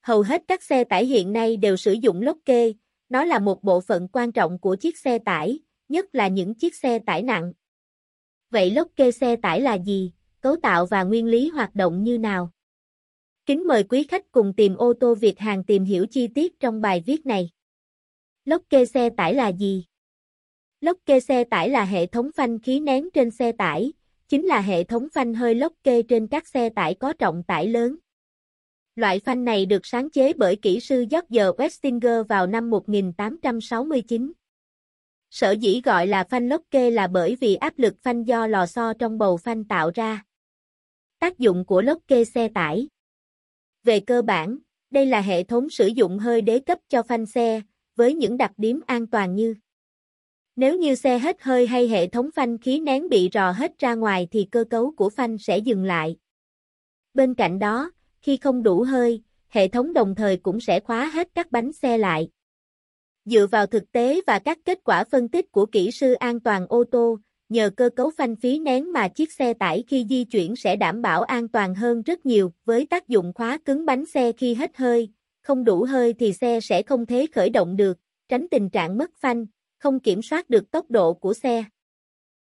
Hầu hết các xe tải hiện nay đều sử dụng lốc kê, nó là một bộ phận quan trọng của chiếc xe tải, nhất là những chiếc xe tải nặng. Vậy lốc kê xe tải là gì, cấu tạo và nguyên lý hoạt động như nào? Kính mời quý khách cùng tìm ô tô Việt Hàng tìm hiểu chi tiết trong bài viết này. Lốc kê xe tải là gì? Lốc kê xe tải là hệ thống phanh khí nén trên xe tải, chính là hệ thống phanh hơi lốc kê trên các xe tải có trọng tải lớn. Loại phanh này được sáng chế bởi kỹ sư George Westinger vào năm 1869. Sở dĩ gọi là phanh lốc kê là bởi vì áp lực phanh do lò xo trong bầu phanh tạo ra. Tác dụng của lốc kê xe tải Về cơ bản, đây là hệ thống sử dụng hơi đế cấp cho phanh xe, với những đặc điểm an toàn như Nếu như xe hết hơi hay hệ thống phanh khí nén bị rò hết ra ngoài thì cơ cấu của phanh sẽ dừng lại. Bên cạnh đó, khi không đủ hơi, hệ thống đồng thời cũng sẽ khóa hết các bánh xe lại. Dựa vào thực tế và các kết quả phân tích của kỹ sư an toàn ô tô, nhờ cơ cấu phanh phí nén mà chiếc xe tải khi di chuyển sẽ đảm bảo an toàn hơn rất nhiều với tác dụng khóa cứng bánh xe khi hết hơi, không đủ hơi thì xe sẽ không thể khởi động được, tránh tình trạng mất phanh, không kiểm soát được tốc độ của xe.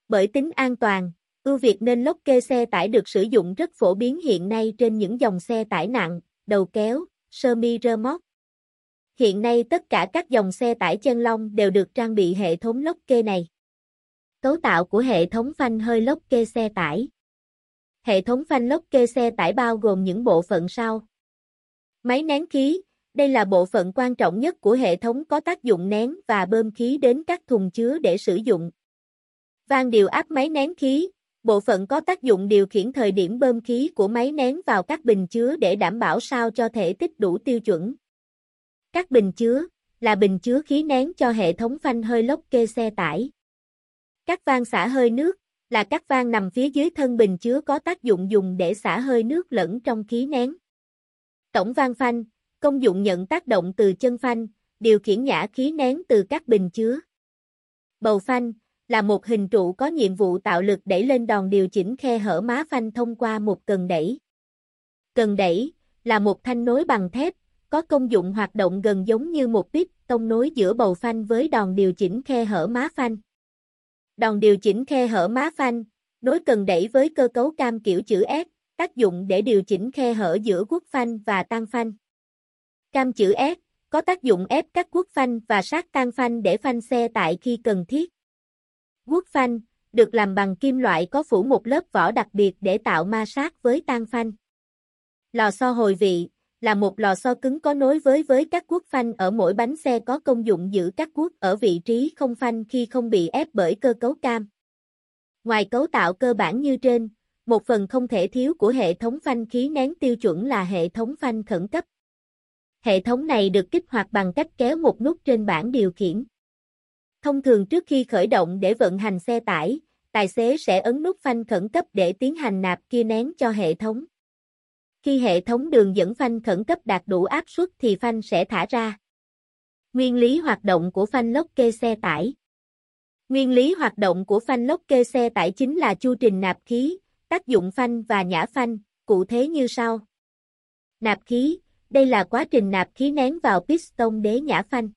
Bởi tính an toàn, ưu việt nên lốc kê xe tải được sử dụng rất phổ biến hiện nay trên những dòng xe tải nặng, đầu kéo, sơ mi rơ móc. Hiện nay tất cả các dòng xe tải chân long đều được trang bị hệ thống lốc kê này. Cấu tạo của hệ thống phanh hơi lốc kê xe tải Hệ thống phanh lốc kê xe tải bao gồm những bộ phận sau. Máy nén khí, đây là bộ phận quan trọng nhất của hệ thống có tác dụng nén và bơm khí đến các thùng chứa để sử dụng. Van điều áp máy nén khí, bộ phận có tác dụng điều khiển thời điểm bơm khí của máy nén vào các bình chứa để đảm bảo sao cho thể tích đủ tiêu chuẩn. Các bình chứa là bình chứa khí nén cho hệ thống phanh hơi lốc kê xe tải. Các van xả hơi nước là các van nằm phía dưới thân bình chứa có tác dụng dùng để xả hơi nước lẫn trong khí nén. Tổng van phanh, công dụng nhận tác động từ chân phanh, điều khiển nhả khí nén từ các bình chứa. Bầu phanh là một hình trụ có nhiệm vụ tạo lực đẩy lên đòn điều chỉnh khe hở má phanh thông qua một cần đẩy. Cần đẩy là một thanh nối bằng thép, có công dụng hoạt động gần giống như một bíp tông nối giữa bầu phanh với đòn điều chỉnh khe hở má phanh. Đòn điều chỉnh khe hở má phanh, nối cần đẩy với cơ cấu cam kiểu chữ S, tác dụng để điều chỉnh khe hở giữa quốc phanh và tan phanh. Cam chữ S có tác dụng ép các quốc phanh và sát tan phanh để phanh xe tại khi cần thiết. Quốc phanh được làm bằng kim loại có phủ một lớp vỏ đặc biệt để tạo ma sát với tan phanh. Lò xo hồi vị là một lò xo cứng có nối với với các quốc phanh ở mỗi bánh xe có công dụng giữ các quốc ở vị trí không phanh khi không bị ép bởi cơ cấu cam. Ngoài cấu tạo cơ bản như trên, một phần không thể thiếu của hệ thống phanh khí nén tiêu chuẩn là hệ thống phanh khẩn cấp. Hệ thống này được kích hoạt bằng cách kéo một nút trên bảng điều khiển. Thông thường trước khi khởi động để vận hành xe tải, tài xế sẽ ấn nút phanh khẩn cấp để tiến hành nạp kia nén cho hệ thống. Khi hệ thống đường dẫn phanh khẩn cấp đạt đủ áp suất thì phanh sẽ thả ra. Nguyên lý hoạt động của phanh lốc kê xe tải Nguyên lý hoạt động của phanh lốc kê xe tải chính là chu trình nạp khí, tác dụng phanh và nhả phanh, cụ thể như sau. Nạp khí, đây là quá trình nạp khí nén vào piston đế nhả phanh.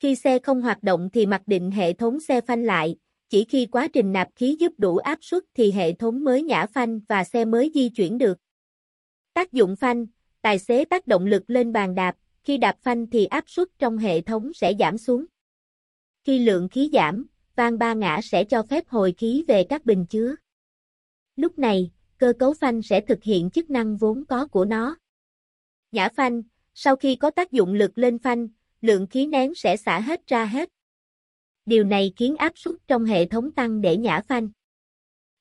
Khi xe không hoạt động thì mặc định hệ thống xe phanh lại, chỉ khi quá trình nạp khí giúp đủ áp suất thì hệ thống mới nhả phanh và xe mới di chuyển được. Tác dụng phanh, tài xế tác động lực lên bàn đạp, khi đạp phanh thì áp suất trong hệ thống sẽ giảm xuống. Khi lượng khí giảm, van ba ngã sẽ cho phép hồi khí về các bình chứa. Lúc này, cơ cấu phanh sẽ thực hiện chức năng vốn có của nó. Nhả phanh, sau khi có tác dụng lực lên phanh, lượng khí nén sẽ xả hết ra hết. Điều này khiến áp suất trong hệ thống tăng để nhả phanh.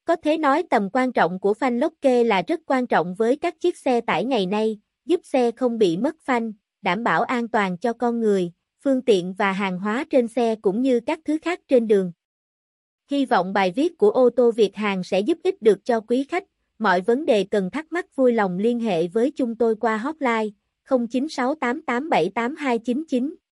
Có thể nói tầm quan trọng của phanh lốc kê là rất quan trọng với các chiếc xe tải ngày nay, giúp xe không bị mất phanh, đảm bảo an toàn cho con người, phương tiện và hàng hóa trên xe cũng như các thứ khác trên đường. Hy vọng bài viết của ô tô Việt Hàng sẽ giúp ích được cho quý khách. Mọi vấn đề cần thắc mắc vui lòng liên hệ với chúng tôi qua hotline 0968878299.